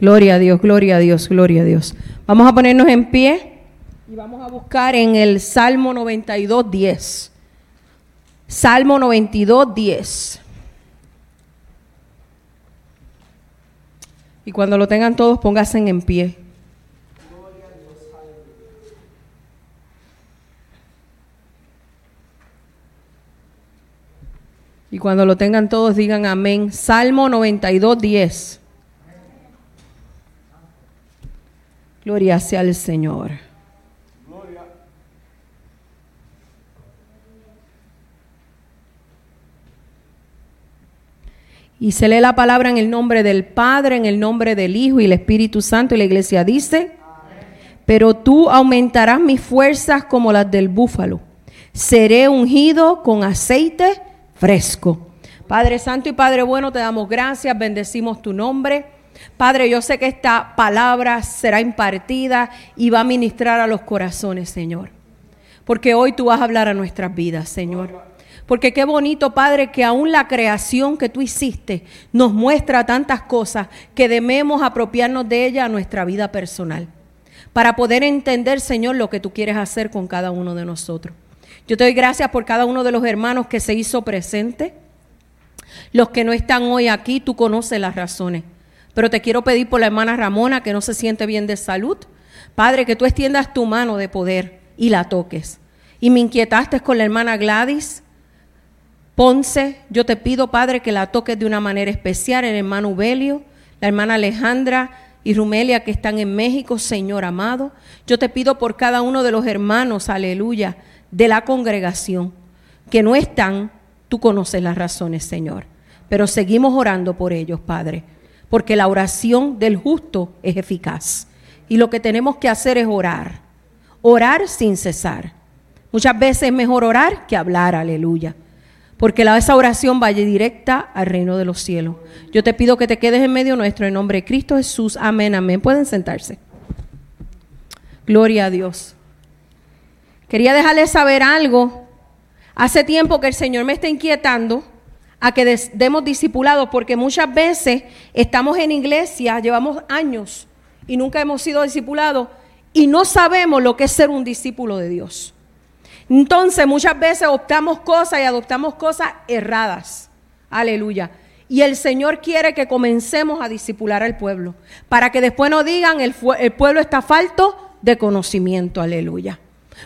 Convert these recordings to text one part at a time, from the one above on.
Gloria a Dios, gloria a Dios, gloria a Dios. Vamos a ponernos en pie y vamos a buscar en el Salmo 92, 10. Salmo 92, 10. Y cuando lo tengan todos, pónganse en pie. Y cuando lo tengan todos, digan amén. Salmo 92, 10. Gloria sea al Señor. Gloria. Y se lee la palabra en el nombre del Padre, en el nombre del Hijo y el Espíritu Santo. Y la iglesia dice, pero tú aumentarás mis fuerzas como las del búfalo. Seré ungido con aceite fresco. Padre Santo y Padre Bueno, te damos gracias, bendecimos tu nombre. Padre, yo sé que esta palabra será impartida y va a ministrar a los corazones, Señor. Porque hoy tú vas a hablar a nuestras vidas, Señor. Porque qué bonito, Padre, que aún la creación que tú hiciste nos muestra tantas cosas que debemos apropiarnos de ella a nuestra vida personal. Para poder entender, Señor, lo que tú quieres hacer con cada uno de nosotros. Yo te doy gracias por cada uno de los hermanos que se hizo presente. Los que no están hoy aquí, tú conoces las razones. Pero te quiero pedir por la hermana Ramona que no se siente bien de salud. Padre, que tú extiendas tu mano de poder y la toques. Y me inquietaste con la hermana Gladys Ponce. Yo te pido, Padre, que la toques de una manera especial. El hermano Ubelio, la hermana Alejandra y Rumelia que están en México, Señor amado. Yo te pido por cada uno de los hermanos, aleluya, de la congregación que no están, tú conoces las razones, Señor. Pero seguimos orando por ellos, Padre, porque la oración del justo es eficaz. Y lo que tenemos que hacer es orar, orar sin cesar. Muchas veces es mejor orar que hablar, aleluya. Porque la, esa oración vaya directa al reino de los cielos. Yo te pido que te quedes en medio nuestro en nombre de Cristo Jesús. Amén, amén. Pueden sentarse. Gloria a Dios. Quería dejarles saber algo. Hace tiempo que el Señor me está inquietando a que demos discipulados, porque muchas veces estamos en iglesia, llevamos años y nunca hemos sido discipulados y no sabemos lo que es ser un discípulo de Dios. Entonces muchas veces optamos cosas y adoptamos cosas erradas. Aleluya. Y el Señor quiere que comencemos a discipular al pueblo, para que después no digan el, el pueblo está falto de conocimiento. Aleluya.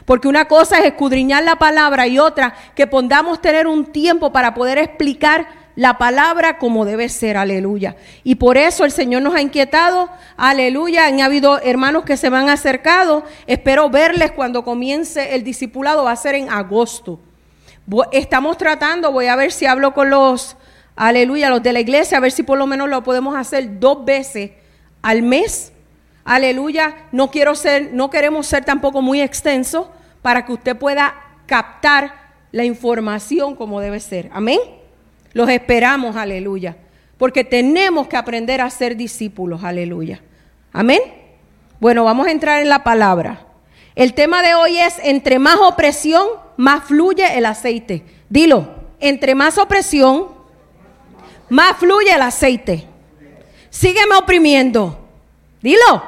Porque una cosa es escudriñar la palabra y otra que podamos tener un tiempo para poder explicar la palabra como debe ser, aleluya. Y por eso el Señor nos ha inquietado, aleluya. Han habido hermanos que se me han acercado. Espero verles cuando comience el discipulado, va a ser en agosto. Estamos tratando, voy a ver si hablo con los, aleluya, los de la iglesia, a ver si por lo menos lo podemos hacer dos veces al mes Aleluya, no quiero ser, no queremos ser tampoco muy extensos para que usted pueda captar la información como debe ser. Amén. Los esperamos, aleluya. Porque tenemos que aprender a ser discípulos, aleluya. Amén. Bueno, vamos a entrar en la palabra. El tema de hoy es, entre más opresión, más fluye el aceite. Dilo, entre más opresión, más fluye el aceite. Sígueme oprimiendo. Dilo.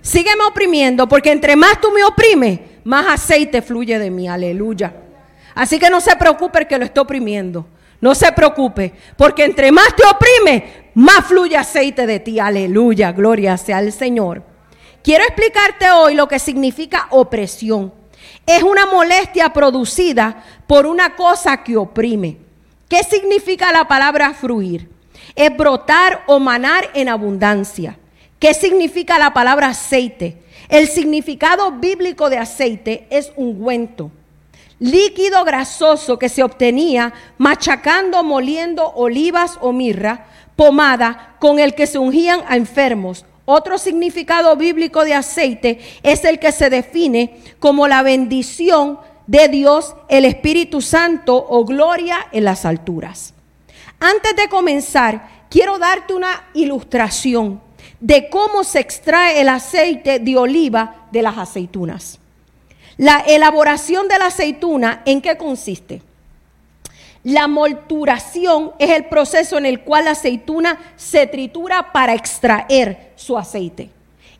Sígueme oprimiendo, porque entre más tú me oprimes, más aceite fluye de mí. Aleluya. Así que no se preocupe que lo esté oprimiendo. No se preocupe, porque entre más te oprime, más fluye aceite de ti. Aleluya, gloria sea al Señor. Quiero explicarte hoy lo que significa opresión. Es una molestia producida por una cosa que oprime. ¿Qué significa la palabra fluir? Es brotar o manar en abundancia. ¿Qué significa la palabra aceite? El significado bíblico de aceite es ungüento, líquido grasoso que se obtenía machacando, moliendo olivas o mirra, pomada con el que se ungían a enfermos. Otro significado bíblico de aceite es el que se define como la bendición de Dios, el Espíritu Santo o gloria en las alturas. Antes de comenzar, quiero darte una ilustración de cómo se extrae el aceite de oliva de las aceitunas. La elaboración de la aceituna, ¿en qué consiste? La molturación es el proceso en el cual la aceituna se tritura para extraer su aceite.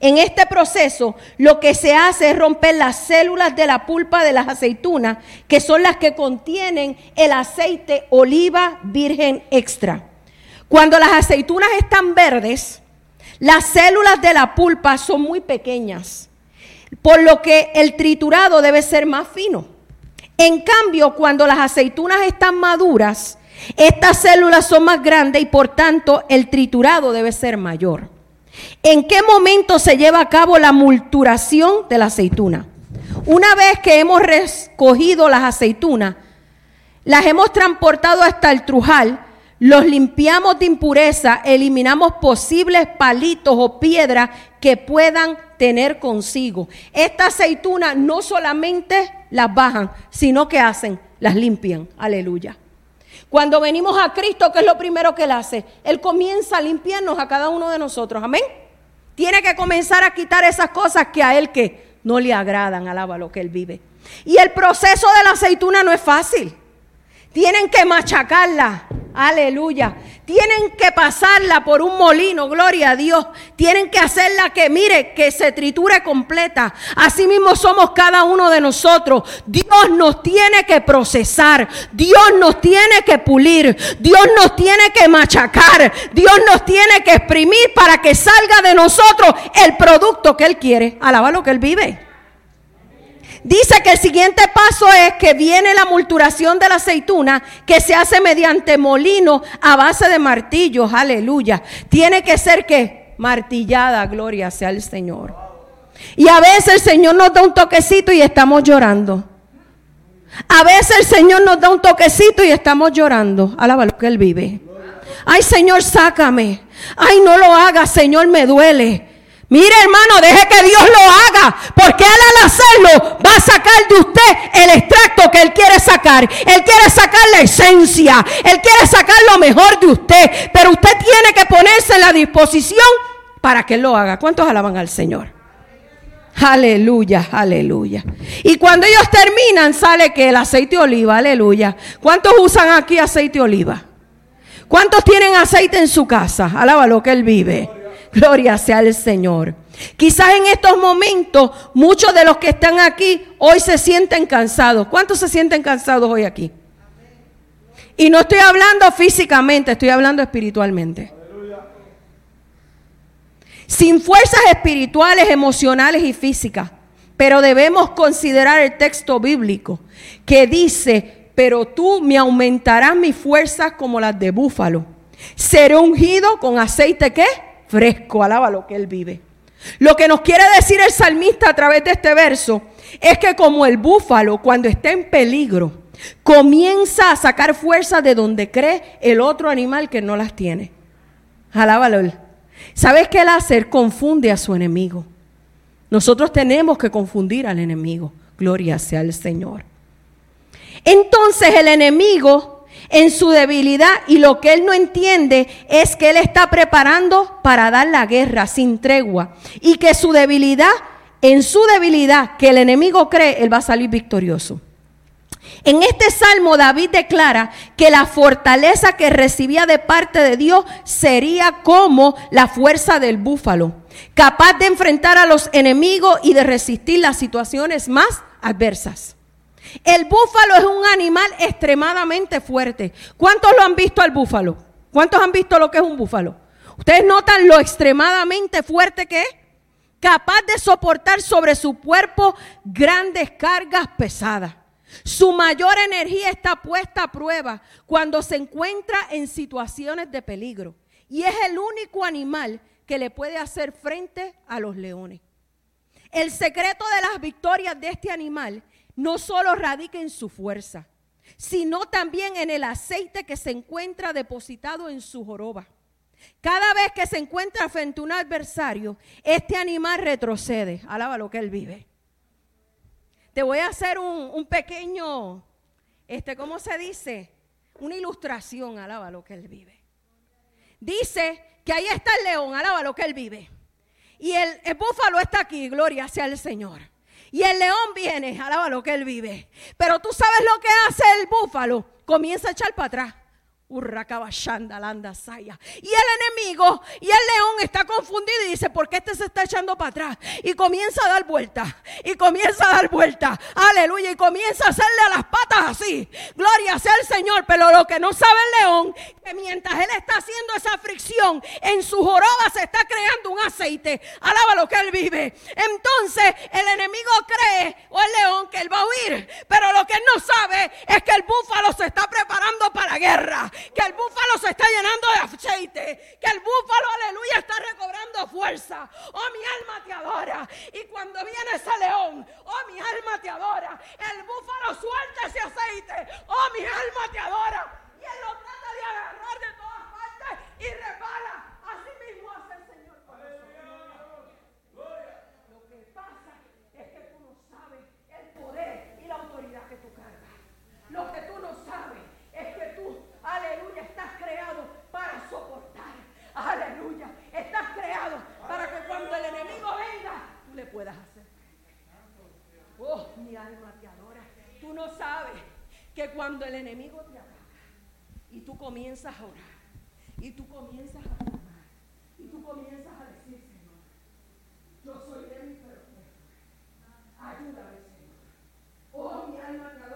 En este proceso lo que se hace es romper las células de la pulpa de las aceitunas, que son las que contienen el aceite oliva virgen extra. Cuando las aceitunas están verdes, las células de la pulpa son muy pequeñas, por lo que el triturado debe ser más fino. En cambio, cuando las aceitunas están maduras, estas células son más grandes y por tanto el triturado debe ser mayor. ¿En qué momento se lleva a cabo la multuración de la aceituna? Una vez que hemos recogido las aceitunas, las hemos transportado hasta el trujal, los limpiamos de impureza, eliminamos posibles palitos o piedras que puedan tener consigo. Esta aceituna no solamente las bajan, sino que hacen, las limpian. Aleluya. Cuando venimos a Cristo, ¿qué es lo primero que Él hace? Él comienza a limpiarnos a cada uno de nosotros. Amén. Tiene que comenzar a quitar esas cosas que a Él que no le agradan, alaba lo que Él vive. Y el proceso de la aceituna no es fácil. Tienen que machacarla. Aleluya. Tienen que pasarla por un molino, gloria a Dios. Tienen que hacerla que, mire, que se triture completa. Así mismo somos cada uno de nosotros. Dios nos tiene que procesar. Dios nos tiene que pulir. Dios nos tiene que machacar. Dios nos tiene que exprimir para que salga de nosotros el producto que Él quiere. Alaba lo que Él vive. Dice que el siguiente paso es que viene la multuración de la aceituna que se hace mediante molino a base de martillos. Aleluya. Tiene que ser que martillada, gloria sea el Señor. Y a veces el Señor nos da un toquecito y estamos llorando. A veces el Señor nos da un toquecito y estamos llorando. Alaba lo que Él vive. Ay, Señor, sácame. Ay, no lo haga, Señor, me duele. Mire hermano, deje que Dios lo haga, porque Él al hacerlo va a sacar de usted el extracto que Él quiere sacar. Él quiere sacar la esencia, Él quiere sacar lo mejor de usted, pero usted tiene que ponerse en la disposición para que Él lo haga. ¿Cuántos alaban al Señor? Aleluya, aleluya. Y cuando ellos terminan, sale que el aceite de oliva, aleluya. ¿Cuántos usan aquí aceite de oliva? ¿Cuántos tienen aceite en su casa? Alaba lo que Él vive. Gloria sea el Señor. Quizás en estos momentos muchos de los que están aquí hoy se sienten cansados. ¿Cuántos se sienten cansados hoy aquí? Y no estoy hablando físicamente, estoy hablando espiritualmente. Sin fuerzas espirituales, emocionales y físicas. Pero debemos considerar el texto bíblico que dice, pero tú me aumentarás mis fuerzas como las de búfalo. Seré ungido con aceite ¿qué? fresco, alaba lo que Él vive. Lo que nos quiere decir el salmista a través de este verso es que como el búfalo cuando está en peligro comienza a sacar fuerza de donde cree el otro animal que no las tiene. Alábalo. ¿Sabes qué él hace? confunde a su enemigo. Nosotros tenemos que confundir al enemigo. Gloria sea al Señor. Entonces el enemigo en su debilidad y lo que él no entiende es que él está preparando para dar la guerra sin tregua y que su debilidad, en su debilidad que el enemigo cree, él va a salir victorioso. En este salmo David declara que la fortaleza que recibía de parte de Dios sería como la fuerza del búfalo, capaz de enfrentar a los enemigos y de resistir las situaciones más adversas. El búfalo es un animal extremadamente fuerte. ¿Cuántos lo han visto al búfalo? ¿Cuántos han visto lo que es un búfalo? Ustedes notan lo extremadamente fuerte que es. Capaz de soportar sobre su cuerpo grandes cargas pesadas. Su mayor energía está puesta a prueba cuando se encuentra en situaciones de peligro. Y es el único animal que le puede hacer frente a los leones. El secreto de las victorias de este animal no solo radica en su fuerza, sino también en el aceite que se encuentra depositado en su joroba. Cada vez que se encuentra frente a un adversario, este animal retrocede. Alaba lo que él vive. Te voy a hacer un, pequeño, este, ¿cómo se dice? Una ilustración, alaba lo que él vive. Dice que ahí está el león, alaba lo que él vive. Y el, el búfalo está aquí, gloria sea el Señor. Y el león viene, alaba lo que él vive. Pero tú sabes lo que hace el búfalo. comienza a echar para atrás. Saya. Y el enemigo y el león está confundido y dice, ¿por qué este se está echando para atrás? Y comienza a dar vuelta. Y comienza a dar vuelta. Aleluya. Y comienza a hacerle a las patas así. Gloria sea el Señor. Pero lo que no sabe el león, que mientras él está haciendo esa fricción, en su joroba se está creando un aceite. Alaba lo que él vive. Entonces el enemigo cree, o el león, que él va a huir. Pero lo que él no sabe es que el búfalo se está preparando para la guerra que el búfalo se está llenando de aceite, que el búfalo, aleluya, está recobrando fuerza. Oh, mi alma te adora. Y cuando viene ese león, oh, mi alma te adora. El búfalo suelta ese aceite. Oh, mi alma te adora. Y él lo trata de agarrar de todas partes y repara. Así mismo hace el Señor con Lo que pasa es que tú no sabes el poder y la autoridad que tú cargas. Lo que tú no sabes es que tú Aleluya, estás creado para soportar. Aleluya, estás creado para que cuando el enemigo venga, tú le puedas hacer. Oh, mi alma te adora. Tú no sabes que cuando el enemigo te ataca y tú comienzas a orar, y tú comienzas a clamar, y tú comienzas a decir, Señor, yo soy débil, pero ayúdame, Señor. Oh, mi alma te adora,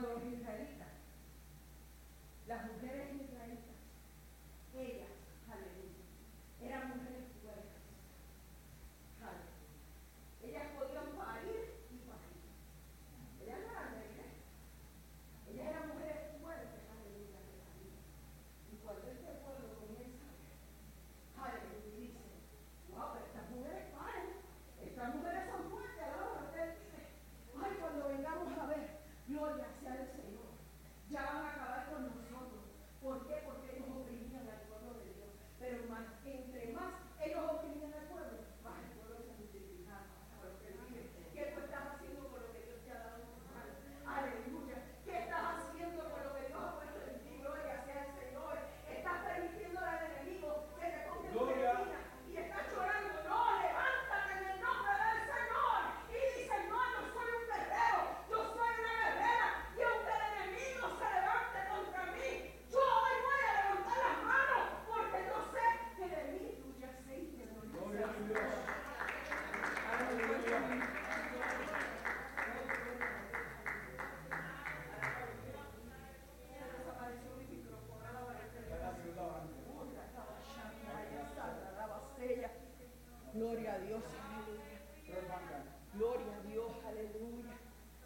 Chicago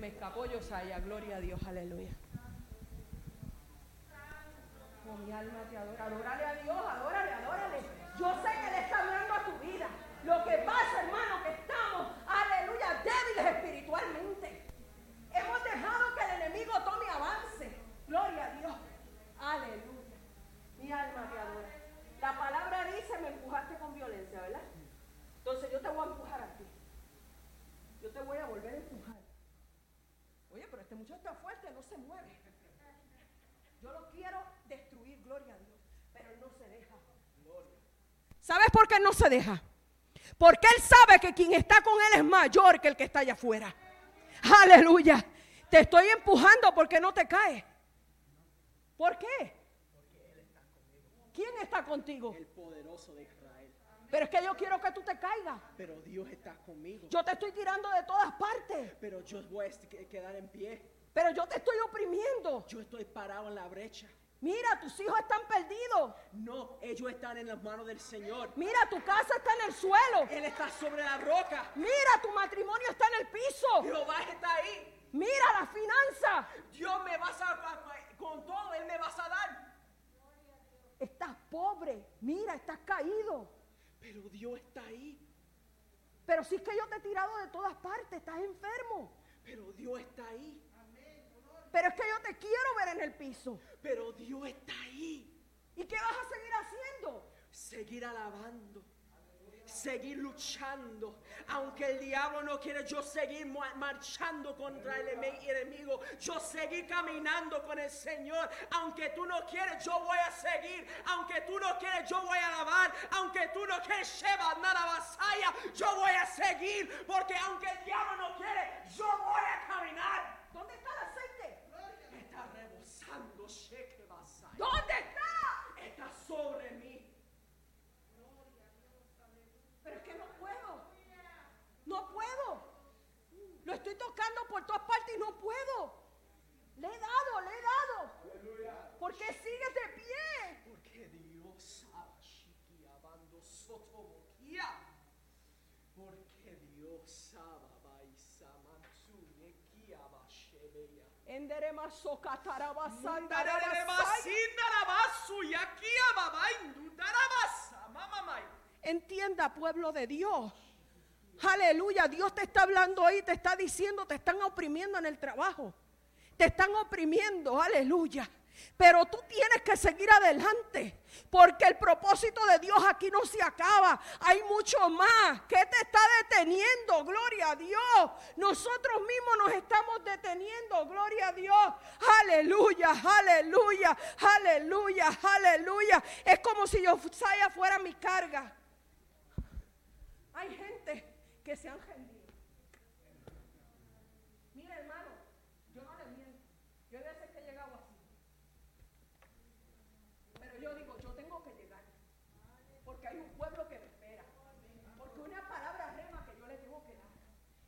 me escapó Yosaya, gloria a Dios, aleluya. Oh, mi alma te adora, adórale a Dios, adórale, adórale. Yo sé que Él está hablando a tu vida. Lo que pasa, hermano, que estamos, aleluya, débiles espiritualmente. Hemos dejado que el enemigo tome avance. Gloria a Dios. Aleluya. Mi alma te adora. La palabra dice, me empujaste con violencia, ¿verdad? Entonces yo te voy a empujar a ti. Yo te voy a volver a empujar no se mueve. Yo lo quiero destruir, gloria a Dios. Pero él no se deja. ¿Sabes por qué no se deja? Porque él sabe que quien está con él es mayor que el que está allá afuera. Aleluya. Te estoy empujando porque no te caes. ¿Por qué? ¿Quién está contigo? El poderoso de. Pero es que yo quiero que tú te caigas. Pero Dios está conmigo. Yo te estoy tirando de todas partes. Pero yo voy a que- quedar en pie. Pero yo te estoy oprimiendo. Yo estoy parado en la brecha. Mira, tus hijos están perdidos. No, ellos están en las manos del Señor. Mira, tu casa está en el suelo. Él está sobre la roca. Mira, tu matrimonio está en el piso. Jehová está ahí. Mira la finanza. Dios me vas a- con todo, Él me vas a dar. Estás pobre. Mira, estás caído. Pero Dios está ahí. Pero si es que yo te he tirado de todas partes, estás enfermo. Pero Dios está ahí. Pero es que yo te quiero ver en el piso. Pero Dios está ahí. ¿Y qué vas a seguir haciendo? Seguir alabando. Seguir luchando. Aunque el diablo no quiere, yo seguir ma- marchando contra el enemigo. Yo seguir caminando con el Señor. Aunque tú no quieres, yo voy a seguir. Aunque tú no quieres, yo voy a alabar. Aunque tú no quieres, Sheba, nada vasaya, yo voy a seguir. Porque aunque el diablo no quiere, yo voy a caminar. ¿Dónde está el aceite? Está rebosando, Sheke vasaya. ¿Dónde está? Está sobre mí. Pero es que no puedo. No puedo. Lo tocando por todas partes y no puedo. Le he dado, le he dado. Porque sigues de pie. Porque Dios. Porque Dios. Entienda, pueblo de Dios. Aleluya, Dios te está hablando ahí, te está diciendo, te están oprimiendo en el trabajo. Te están oprimiendo, aleluya. Pero tú tienes que seguir adelante, porque el propósito de Dios aquí no se acaba. Hay mucho más. ¿Qué te está deteniendo? Gloria a Dios. Nosotros mismos nos estamos deteniendo. Gloria a Dios. Aleluya, aleluya, aleluya, aleluya. Es como si yo fuera mi carga. Hay gente que se han rendido. Mira, hermano, yo no le miento. Yo hay veces que he llegado así. Pero yo digo, yo tengo que llegar. Porque hay un pueblo que me espera. Porque una palabra rema que yo le tengo que dar.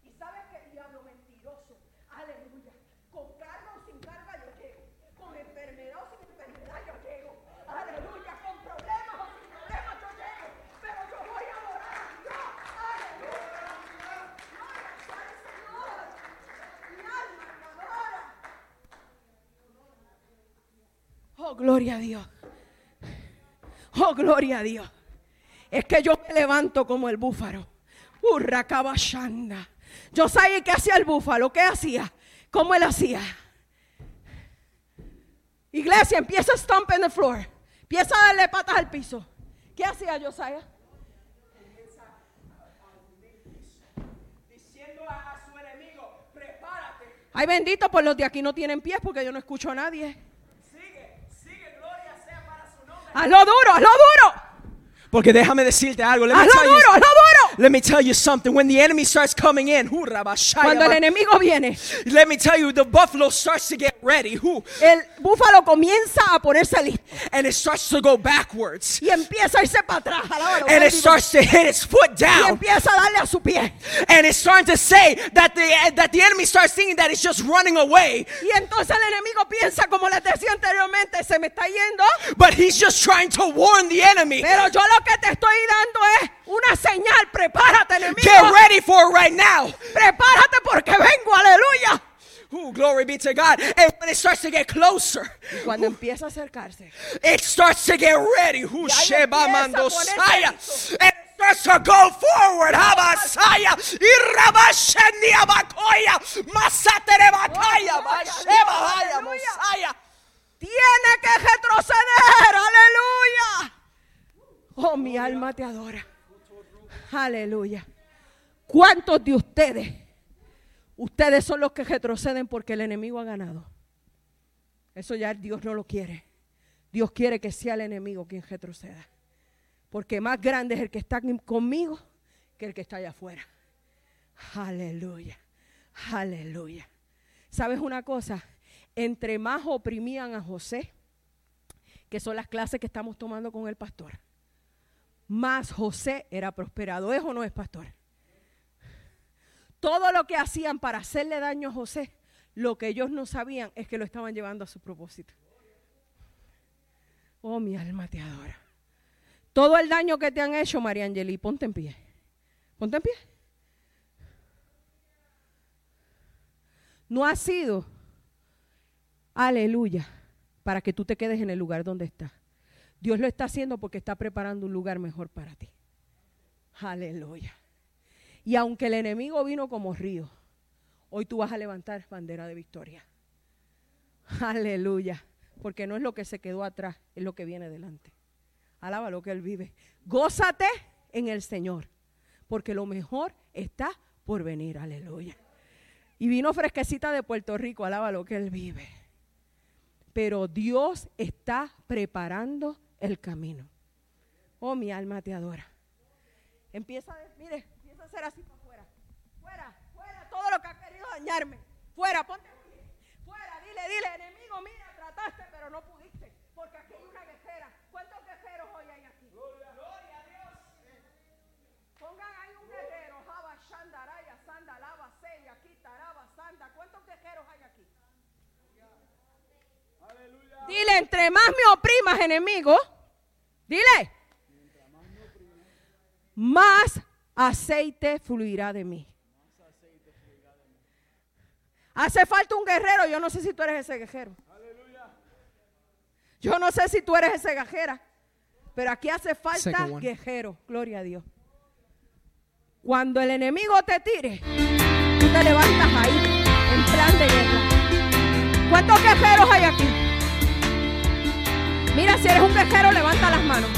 Y sabes que el diablo mentiroso, aleluya, con carga o sin carga yo llego. Con enfermedad o sin enfermedad yo llego. Aleluya, con problemas o sin problemas yo llego. Pero yo voy a adorar a Dios. Aleluya. Gloria sea al Señor. Mi alma te adora. Oh, gloria a Dios. Oh, gloria a Dios. Es que yo me levanto como el búfalo. Urra caballanda. Yo sabía qué hacía el búfalo. ¿Qué hacía? ¿Cómo él hacía? Iglesia, empieza a stomp en the floor. Empieza a darle patas al piso. ¿Qué hacía Josiah? Diciendo a, a su enemigo, prepárate. Ay, bendito, por los de aquí no tienen pies porque yo no escucho a nadie. Sigue, sigue, gloria sea para su nombre. Hazlo duro, hazlo duro. Porque déjame decirte algo. Let me, Hazlo tell you, duro, hazlo duro. Let me tell you something. When the enemy starts coming in, Cuando el enemigo viene, let me tell you, the buffalo starts to get ready. Who? el búfalo comienza a ponerse listo And it starts to go backwards. y empieza a irse para atrás. And it starts to hit its foot y down. empieza a darle a su pie. And it's starting to say that the, that the enemy starts thinking that it's just running away. Y entonces el enemigo piensa, como les decía anteriormente, se me está yendo. But he's just trying to warn the enemy. Pero yo lo que te estoy dando es una señal. Prepárate, enemigo. Get ready for it right now. Prepárate porque vengo, aleluya. Ooh, glory be to God. And when it starts to get closer, Cuando empieza a acercarse, it starts to get ready. Ooh, Sheba Mandosaya. it starts to go forward. Habasaya. Irabasheni Abakoya. Masatere Bakaya. Oh, Basheba Haya. Mosiah. tiene que retroceder, aleluya. Oh, mi alma te adora. Aleluya. ¿Cuántos de ustedes? Ustedes son los que retroceden porque el enemigo ha ganado. Eso ya Dios no lo quiere. Dios quiere que sea el enemigo quien retroceda. Porque más grande es el que está conmigo que el que está allá afuera. Aleluya. Aleluya. ¿Sabes una cosa? Entre más oprimían a José, que son las clases que estamos tomando con el pastor, más José era prosperado. ¿Es o no es pastor? Todo lo que hacían para hacerle daño a José, lo que ellos no sabían es que lo estaban llevando a su propósito. Oh, mi alma te adora. Todo el daño que te han hecho, María Angeli, ponte en pie. Ponte en pie. No ha sido, aleluya, para que tú te quedes en el lugar donde estás. Dios lo está haciendo porque está preparando un lugar mejor para ti. Aleluya. Y aunque el enemigo vino como río, hoy tú vas a levantar bandera de victoria. Aleluya. Porque no es lo que se quedó atrás, es lo que viene delante. Alaba lo que Él vive. Gózate en el Señor, porque lo mejor está por venir. Aleluya. Y vino fresquecita de Puerto Rico, alaba lo que Él vive. Pero Dios está preparando el camino. Oh, mi alma te adora. Empieza, mire, empieza a hacer así para afuera. Fuera, fuera, todo lo que ha querido dañarme. Fuera, ponte. Fuera, dile, dile, enemigo, mira, trataste, pero no pudiste. Porque aquí hay una guerrera. ¿Cuántos guerreros hoy hay aquí? Gloria, a Dios. Pongan ahí un guerrero. Java, Shandaraya, Sanda, Lava, Seya, Kitaraba, Sanda. ¿Cuántos guerreros hay aquí? Dile, entre más me oprimas, enemigo, dile, más aceite fluirá de mí. Hace falta un guerrero, yo no sé si tú eres ese guerrero. Yo no sé si tú eres ese gajera, pero aquí hace falta guerrero, gloria a Dios. Cuando el enemigo te tire, tú te levantas ahí, en plan de guerra. ¿Cuántos guerreros hay aquí? Mira, si eres un guerrero, levanta las manos.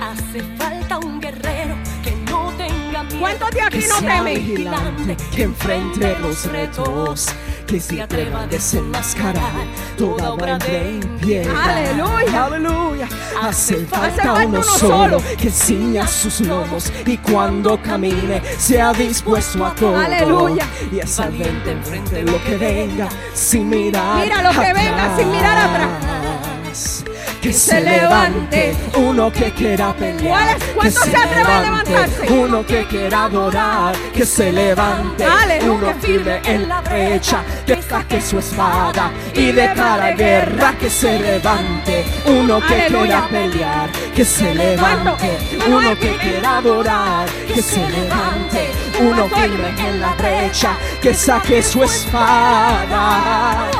Hace falta un guerrero que no tenga miedo. ¿Cuántos de aquí no temen? Que enfrente los retos que se atreva a desenmascarar toda obra de impiedad. Aleluya. Aleluya. Hace falta uno solo que ciña sus lomos y cuando camine sea dispuesto a todo. Aleluya. Y es valiente enfrente lo que venga sin mirar. Mira lo que venga sin mirar atrás que se levante uno que quiera pelear. ¿Cuántos se atreven a levantarse? Uno que quiera adorar, que se levante. Uno firme en la brecha, que saque su espada y de cara guerra que se levante. Uno que quiera pelear, que se levante. Uno que quiera adorar, que se levante. Uno firme en la brecha, que saque su espada.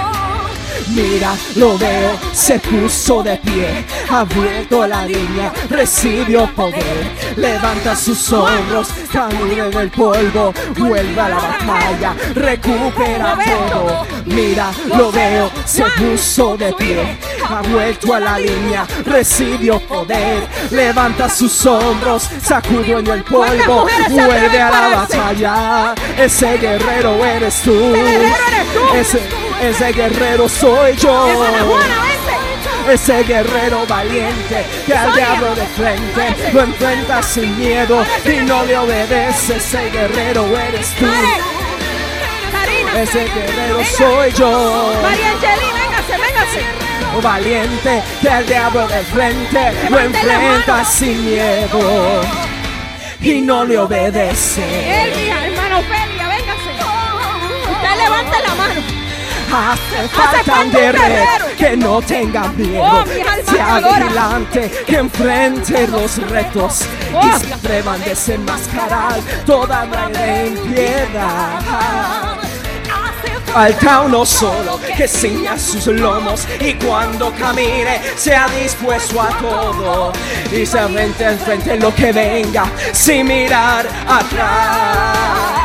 Mira, lo veo, se puso de pie, ha vuelto la línea, recibió poder, levanta sus hombros, camina en el polvo, vuelve a la batalla, recupera todo. Mira, lo veo, se puso de pie, ha vuelto a la línea, recibió poder, levanta sus hombros, sacudió en el polvo, vuelve a la batalla. Ese guerrero eres tú. Ese, ese guerrero soy yo. Ese guerrero valiente que al diablo de frente lo enfrenta sin miedo y no le obedece. Ese guerrero eres tú. Ese guerrero soy yo. María Angelina, véngase, véngase. Valiente que al diablo de frente lo enfrenta sin miedo y no le obedece. Elvia, hermano Ofelia, véngase. Usted levante la mano. Hace falta un guerrero. que no tenga miedo. Oh, mi alma Sea vigilante, que enfrente los retos Oh. y se atrevan a desenmascarar toda manera en piedad. Falta uno solo que ciña sus lomos y cuando camine sea dispuesto a todo. y se frente al frente lo que venga sin mirar atrás.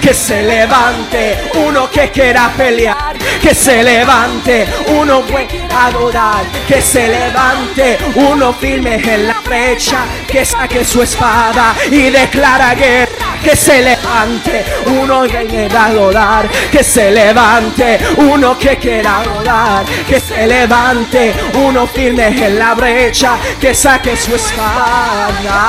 Que se levante uno que quiera pelear, que se levante uno buen adorar, que se levante uno firme en la brecha, que saque su espada y declara guerra, que se levante uno que quiera adorar, que se levante uno que quiera adorar, que se levante uno firme en la brecha, que saque su espada.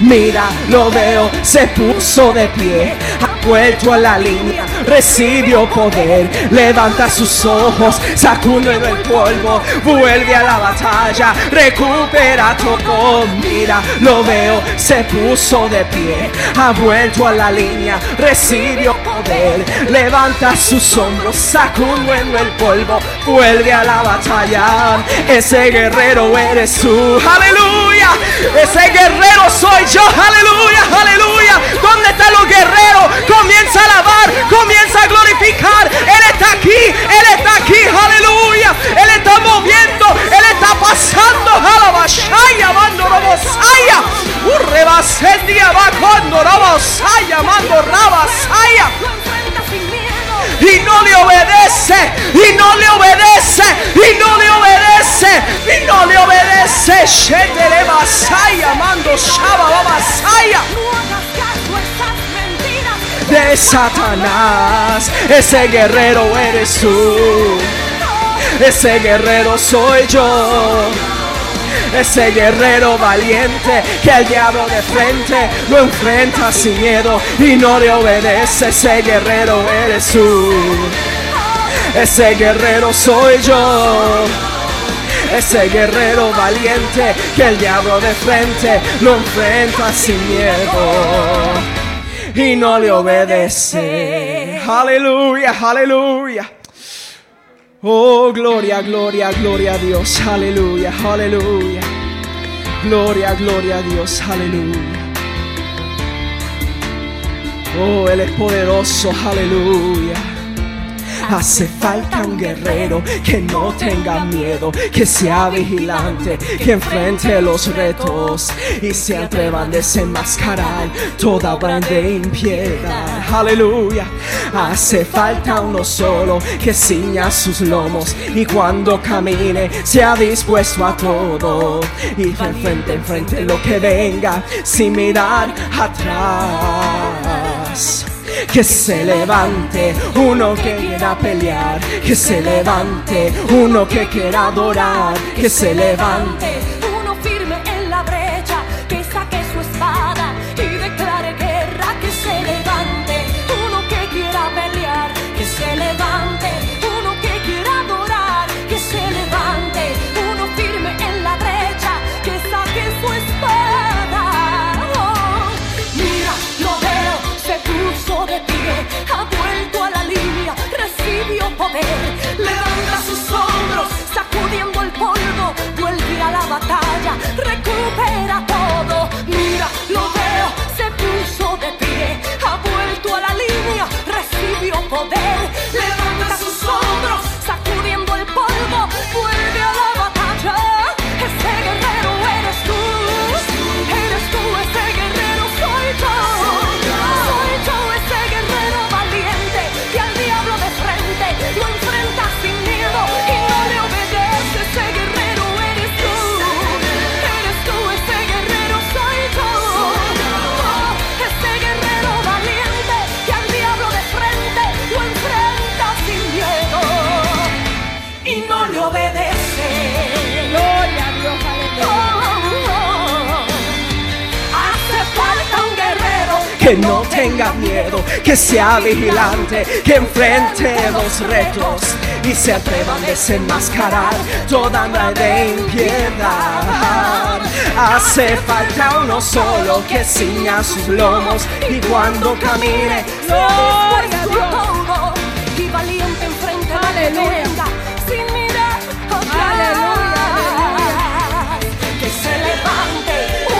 Mira, lo veo, se puso de pie, ha vuelto a la línea, recibió poder, levanta sus ojos, sacude el polvo, vuelve a la batalla, recupera todo. Mira, lo veo, se puso de pie, ha vuelto a la línea, recibió poder, levanta sus hombros, sacude el polvo, vuelve a la batalla. Ese guerrero eres tú, aleluya, ese guerrero soy yo, aleluya, aleluya. ¿Dónde están los guerreros? Comienza a alabar, comienza a glorificar. Él está aquí, Él está aquí, aleluya. Él está moviendo, Él está pasando, alabashaya, mando rabosaya. Urrebasendia va cuando rabosaya, mando rabasaya y no le obedece, y no le obedece, y no le obedece, y no le obedece. Shetere. De Satanás, ese guerrero eres tú, ese guerrero soy yo. Ese guerrero valiente que el diablo de frente lo enfrenta sin miedo y no le obedece. Ese guerrero eres tú. Ese guerrero soy yo. Ese guerrero valiente que el diablo de frente lo enfrenta sin miedo y no le obedece. Aleluya, aleluya. Oh, gloria, gloria, gloria a Dios. Aleluya, aleluya. Gloria, gloria a Dios. Aleluya. Oh, Él es poderoso. Aleluya. Hace falta un guerrero que no tenga miedo, que sea vigilante, que enfrente los retos y se atreva a desenmascarar toda de impiedad. Aleluya. Hace falta uno solo que ciña sus lomos y cuando camine sea dispuesto a todo y enfrente, enfrente lo que venga sin mirar atrás que se levante uno que quiera pelear, que se levante uno que quiera adorar, que se levante que no tenga miedo, que sea vigilante, que enfrente los retos y se atreva a desenmascarar toda hambre de impiedad. Hace falta uno solo que ciña sus lomos y cuando camine, a todo y valiente enfrente venga, sin mirar atrás. Que se levante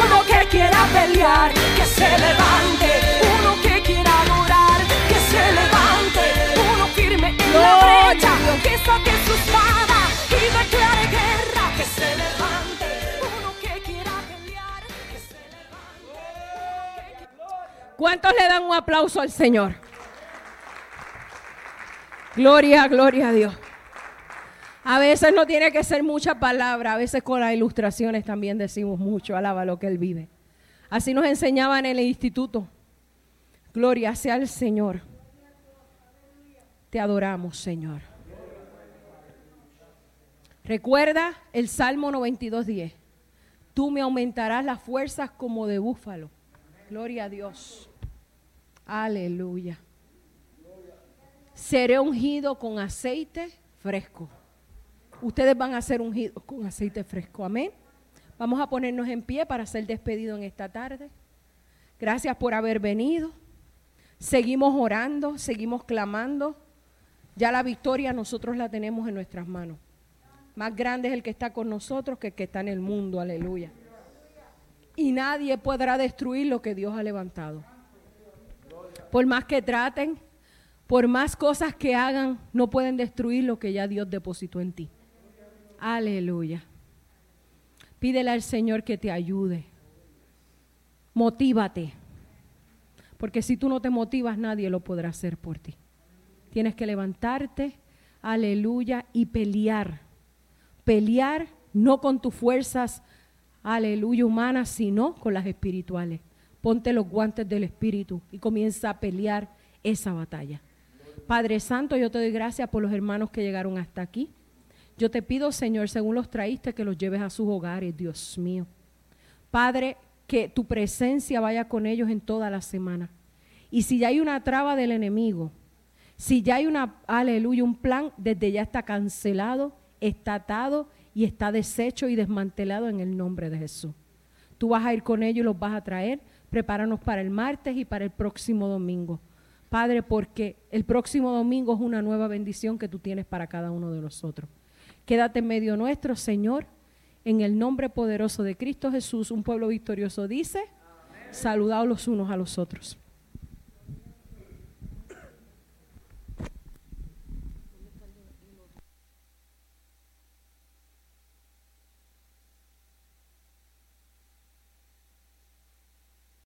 uno que quiera pelear, que se levante ¿Cuántos le dan un aplauso al Señor? Gloria, gloria a Dios. A veces no tiene que ser mucha palabra, a veces con las ilustraciones también decimos mucho, alaba lo que Él vive. Así nos enseñaban en el instituto. Gloria sea al Señor. Te adoramos, Señor. Recuerda el Salmo 92.10. Tú me aumentarás las fuerzas como de búfalo. Gloria a Dios. Aleluya. Seré ungido con aceite fresco. Ustedes van a ser ungidos con aceite fresco. Amén. Vamos a ponernos en pie para ser despedido en esta tarde. Gracias por haber venido. Seguimos orando, seguimos clamando. Ya la victoria nosotros la tenemos en nuestras manos. Más grande es el que está con nosotros que el que está en el mundo. Aleluya. Y nadie podrá destruir lo que Dios ha levantado. Por más que traten, por más cosas que hagan, no pueden destruir lo que ya Dios depositó en ti. Aleluya. Pídele al Señor que te ayude. Motívate. Porque si tú no te motivas, nadie lo podrá hacer por ti. Tienes que levantarte, aleluya, y pelear. Pelear no con tus fuerzas, aleluya, humanas, sino con las espirituales. Ponte los guantes del Espíritu y comienza a pelear esa batalla. Padre Santo, yo te doy gracias por los hermanos que llegaron hasta aquí. Yo te pido, Señor, según los traíste, que los lleves a sus hogares, Dios mío. Padre, que tu presencia vaya con ellos en toda la semana. Y si ya hay una traba del enemigo, si ya hay una, aleluya, un plan, desde ya está cancelado, está atado y está deshecho y desmantelado en el nombre de Jesús. Tú vas a ir con ellos y los vas a traer. Prepáranos para el martes y para el próximo domingo. Padre, porque el próximo domingo es una nueva bendición que tú tienes para cada uno de nosotros. Quédate en medio nuestro, Señor, en el nombre poderoso de Cristo Jesús, un pueblo victorioso dice, saludados los unos a los otros.